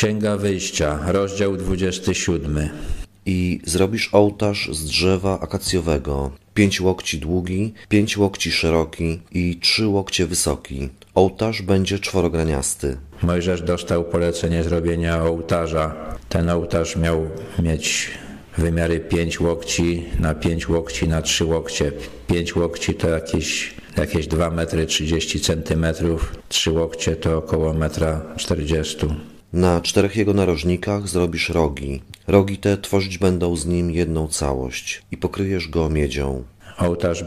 Księga Wyjścia, rozdział 27. I zrobisz ołtarz z drzewa akacjowego, pięć łokci długi, pięć łokci szeroki i trzy łokcie wysoki. Ołtarz będzie czworograniasty. Mojżesz dostał polecenie zrobienia ołtarza. Ten ołtarz miał mieć wymiary 5 łokci na 5 łokci na 3 łokcie. 5 łokci to jakieś, jakieś 2 metry 30 centymetrów, 3 łokcie to około metra 40. Na czterech jego narożnikach zrobisz rogi. Rogi te tworzyć będą z nim jedną całość i pokryjesz go miedzią. Ołtarz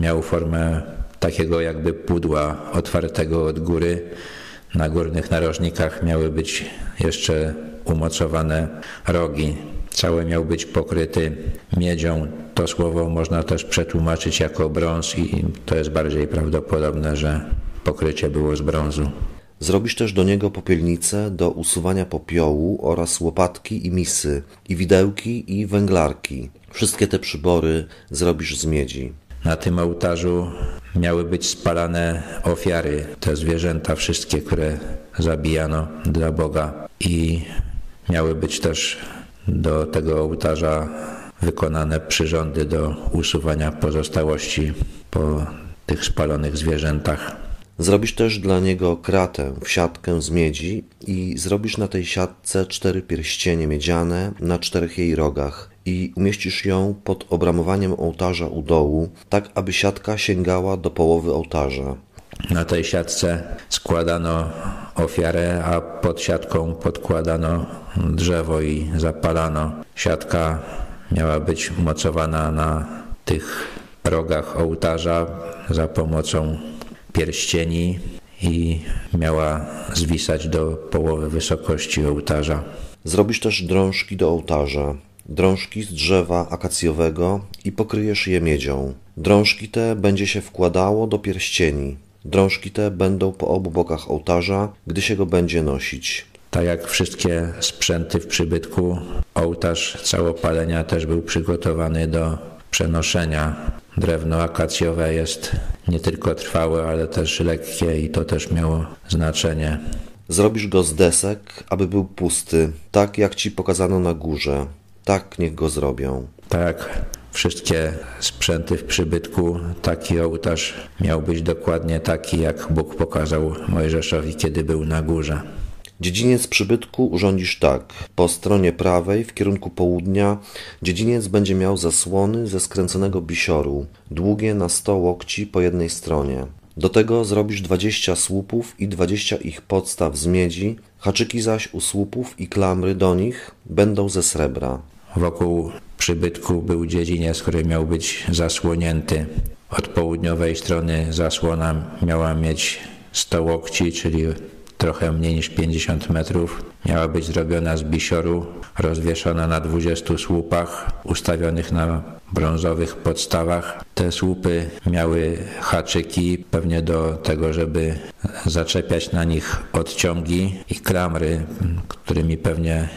miał formę takiego jakby pudła otwartego od góry. Na górnych narożnikach miały być jeszcze umocowane rogi. Cały miał być pokryty miedzią. To słowo można też przetłumaczyć jako brąz i to jest bardziej prawdopodobne, że pokrycie było z brązu. Zrobisz też do niego popielnicę do usuwania popiołu oraz łopatki i misy, i widełki i węglarki. Wszystkie te przybory zrobisz z miedzi. Na tym ołtarzu miały być spalane ofiary, te zwierzęta wszystkie, które zabijano dla Boga i miały być też do tego ołtarza wykonane przyrządy do usuwania pozostałości po tych spalonych zwierzętach. Zrobisz też dla niego kratę w siatkę z miedzi i zrobisz na tej siatce cztery pierścienie miedziane na czterech jej rogach i umieścisz ją pod obramowaniem ołtarza u dołu, tak aby siatka sięgała do połowy ołtarza. Na tej siatce składano ofiarę, a pod siatką podkładano drzewo i zapalano. Siatka miała być mocowana na tych rogach ołtarza za pomocą pierścieni i miała zwisać do połowy wysokości ołtarza. Zrobisz też drążki do ołtarza, drążki z drzewa akacjowego i pokryjesz je miedzią. Drążki te będzie się wkładało do pierścieni. Drążki te będą po obu bokach ołtarza, gdy się go będzie nosić. Tak jak wszystkie sprzęty w przybytku, ołtarz całopalenia też był przygotowany do przenoszenia. Drewno akacjowe jest nie tylko trwałe, ale też lekkie i to też miało znaczenie. Zrobisz go z desek, aby był pusty, tak jak ci pokazano na górze. Tak niech go zrobią. Tak, wszystkie sprzęty w przybytku, taki ołtarz miał być dokładnie taki, jak Bóg pokazał Mojżeszowi, kiedy był na górze. Dziedziniec przybytku urządzisz tak. Po stronie prawej, w kierunku południa, dziedziniec będzie miał zasłony ze skręconego bisioru, długie na sto łokci po jednej stronie. Do tego zrobisz dwadzieścia słupów i dwadzieścia ich podstaw z miedzi, haczyki zaś u słupów i klamry do nich będą ze srebra. Wokół przybytku był dziedziniec, który miał być zasłonięty. Od południowej strony zasłona miała mieć 100 łokci, czyli trochę mniej niż 50 metrów. Miała być zrobiona z bisioru, rozwieszona na 20 słupach, ustawionych na brązowych podstawach. Te słupy miały haczyki, pewnie do tego, żeby zaczepiać na nich odciągi i klamry, którymi pewnie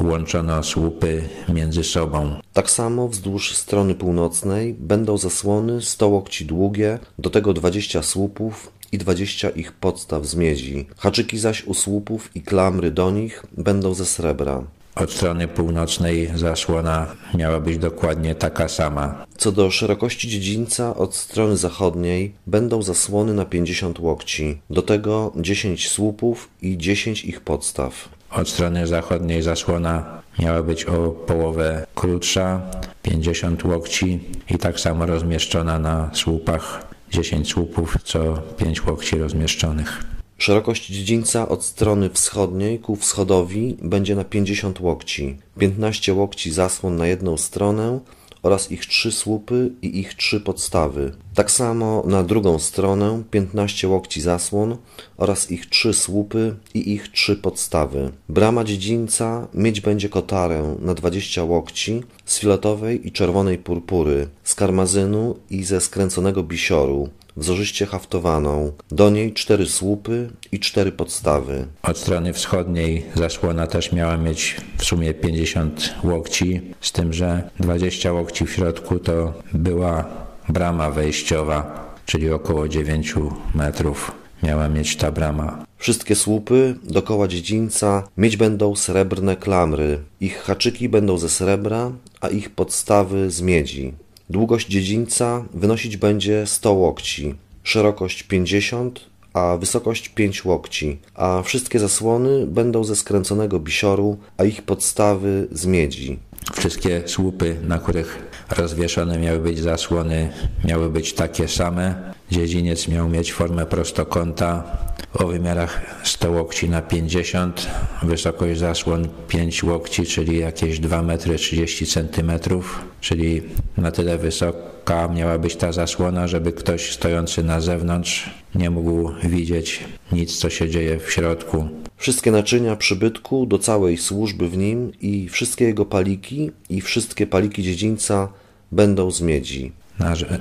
łączono słupy między sobą. Tak samo wzdłuż strony północnej będą zasłony 100 łokci długie, do tego 20 słupów i 20 ich podstaw z miedzi. Haczyki zaś u słupów i klamry do nich będą ze srebra. Od strony północnej zasłona miała być dokładnie taka sama. Co do szerokości dziedzińca od strony zachodniej będą zasłony na 50 łokci, do tego 10 słupów i 10 ich podstaw. Od strony zachodniej zasłona miała być o połowę krótsza, 50 łokci i tak samo rozmieszczona na słupach 10 słupów, co 5 łokci rozmieszczonych. Szerokość dziedzińca od strony wschodniej ku wschodowi będzie na 50 łokci, 15 łokci zasłon na jedną stronę oraz ich trzy słupy i ich trzy podstawy. Tak samo na drugą stronę 15 łokci zasłon oraz ich trzy słupy i ich trzy podstawy. Brama dziedzińca mieć będzie kotarę na 20 łokci z filetowej i czerwonej purpury, z karmazynu i ze skręconego bisioru, wzorzyście haftowaną, do niej cztery słupy i cztery podstawy. Od strony wschodniej zasłona też miała mieć w sumie 50 łokci, z tym, że 20 łokci w środku to była brama wejściowa, czyli około 9 metrów miała mieć ta brama. Wszystkie słupy dokoła dziedzińca mieć będą srebrne klamry. Ich haczyki będą ze srebra, a ich podstawy z miedzi. Długość dziedzińca wynosić będzie 100 łokci, szerokość 50, a wysokość 5 łokci, a wszystkie zasłony będą ze skręconego bisioru, a ich podstawy z miedzi. Wszystkie słupy, na których rozwieszone miały być zasłony, miały być takie same. Dziedziniec miał mieć formę prostokąta o wymiarach 100 łokci na 50, wysokość zasłon 5 łokci, czyli jakieś 2 metry 30 centymetrów, czyli na tyle wysoka miała być ta zasłona, żeby ktoś stojący na zewnątrz nie mógł widzieć nic, co się dzieje w środku. Wszystkie naczynia przybytku do całej służby w nim i wszystkie jego paliki i wszystkie paliki dziedzińca będą z miedzi.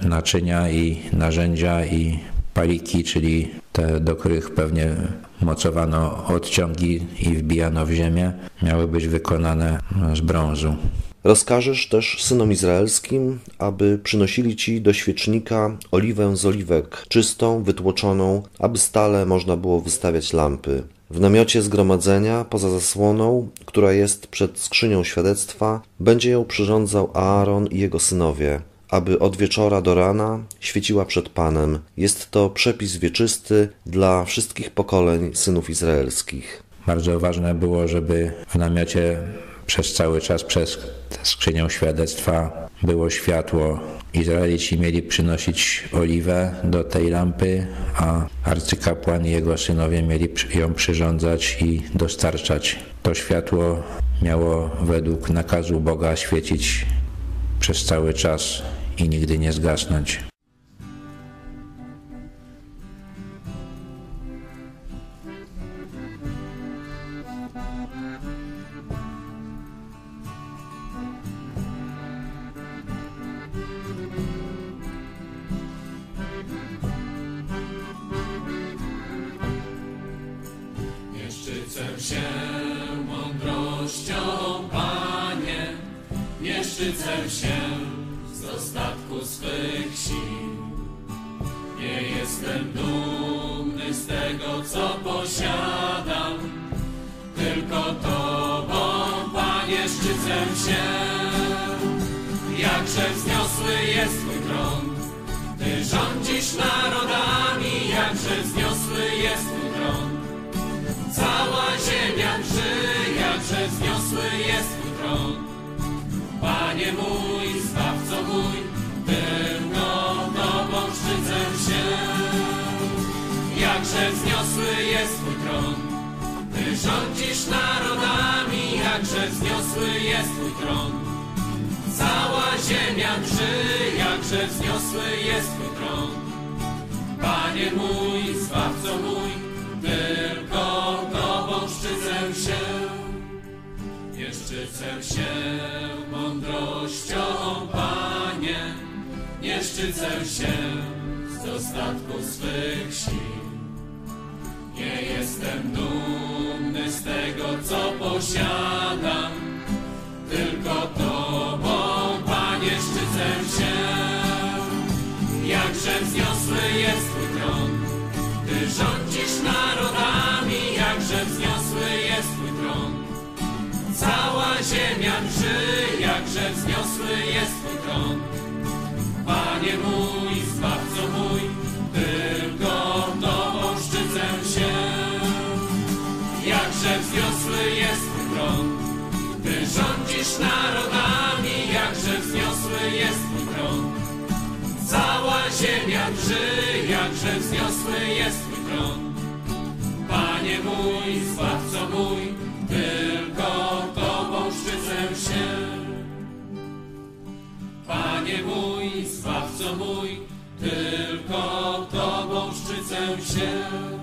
Naczynia i narzędzia i paliki, czyli te, do których pewnie mocowano odciągi i wbijano w ziemię, miały być wykonane z brązu. Rozkażesz też synom izraelskim, aby przynosili ci do świecznika oliwę z oliwek, czystą, wytłoczoną, aby stale można było wystawiać lampy. W namiocie zgromadzenia, poza zasłoną, która jest przed skrzynią świadectwa, będzie ją przyrządzał Aaron i jego synowie, aby od wieczora do rana świeciła przed Panem. Jest to przepis wieczysty dla wszystkich pokoleń synów izraelskich. Bardzo ważne było, żeby w namiocie przez cały czas przez skrzynią świadectwa było światło. Izraelici mieli przynosić oliwę do tej lampy, a arcykapłan i jego synowie mieli ją przyrządzać i dostarczać. To światło miało według nakazu Boga świecić przez cały czas i nigdy nie zgasnąć. Szczycę się z dostatku swych sił. Nie jestem dumny z tego, co posiadam, tylko Tobą, Panie, szczycę się. Jakże wzniosły jest Twój tron, Ty rządzisz narodami, jakże wzniosły jest Twój tron. Cała ziemia drży, jakże wzniosły jest Twój tron. Panie mój, Zbawco mój, tylko Tobą szczycę się. Jakże wzniosły jest Twój tron. Ty rządzisz narodami, jakże wzniosły jest Twój tron. Cała ziemia drży, jakże wzniosły jest Twój tron. Panie mój, Zbawco mój, szczycę się mądrością, Panie, nie szczycę się z dostatku swych sił. Nie jestem dumny z tego, co posiadam, tylko Tobą, Panie, szczycę się. Jakże wzniosły ziemia drży, jakże wzniosły jest Twój tron. Panie mój, Zbawco mój, tylko Tobą szczycę się. Jakże wzniosły jest Twój tron. Ty rządzisz narodami, jakże wzniosły jest Twój tron. Cała ziemia drży, jakże wzniosły jest Twój tron. Panie mój, Zbawco Panie mój, Zbawco mój, tylko Tobą szczycę się.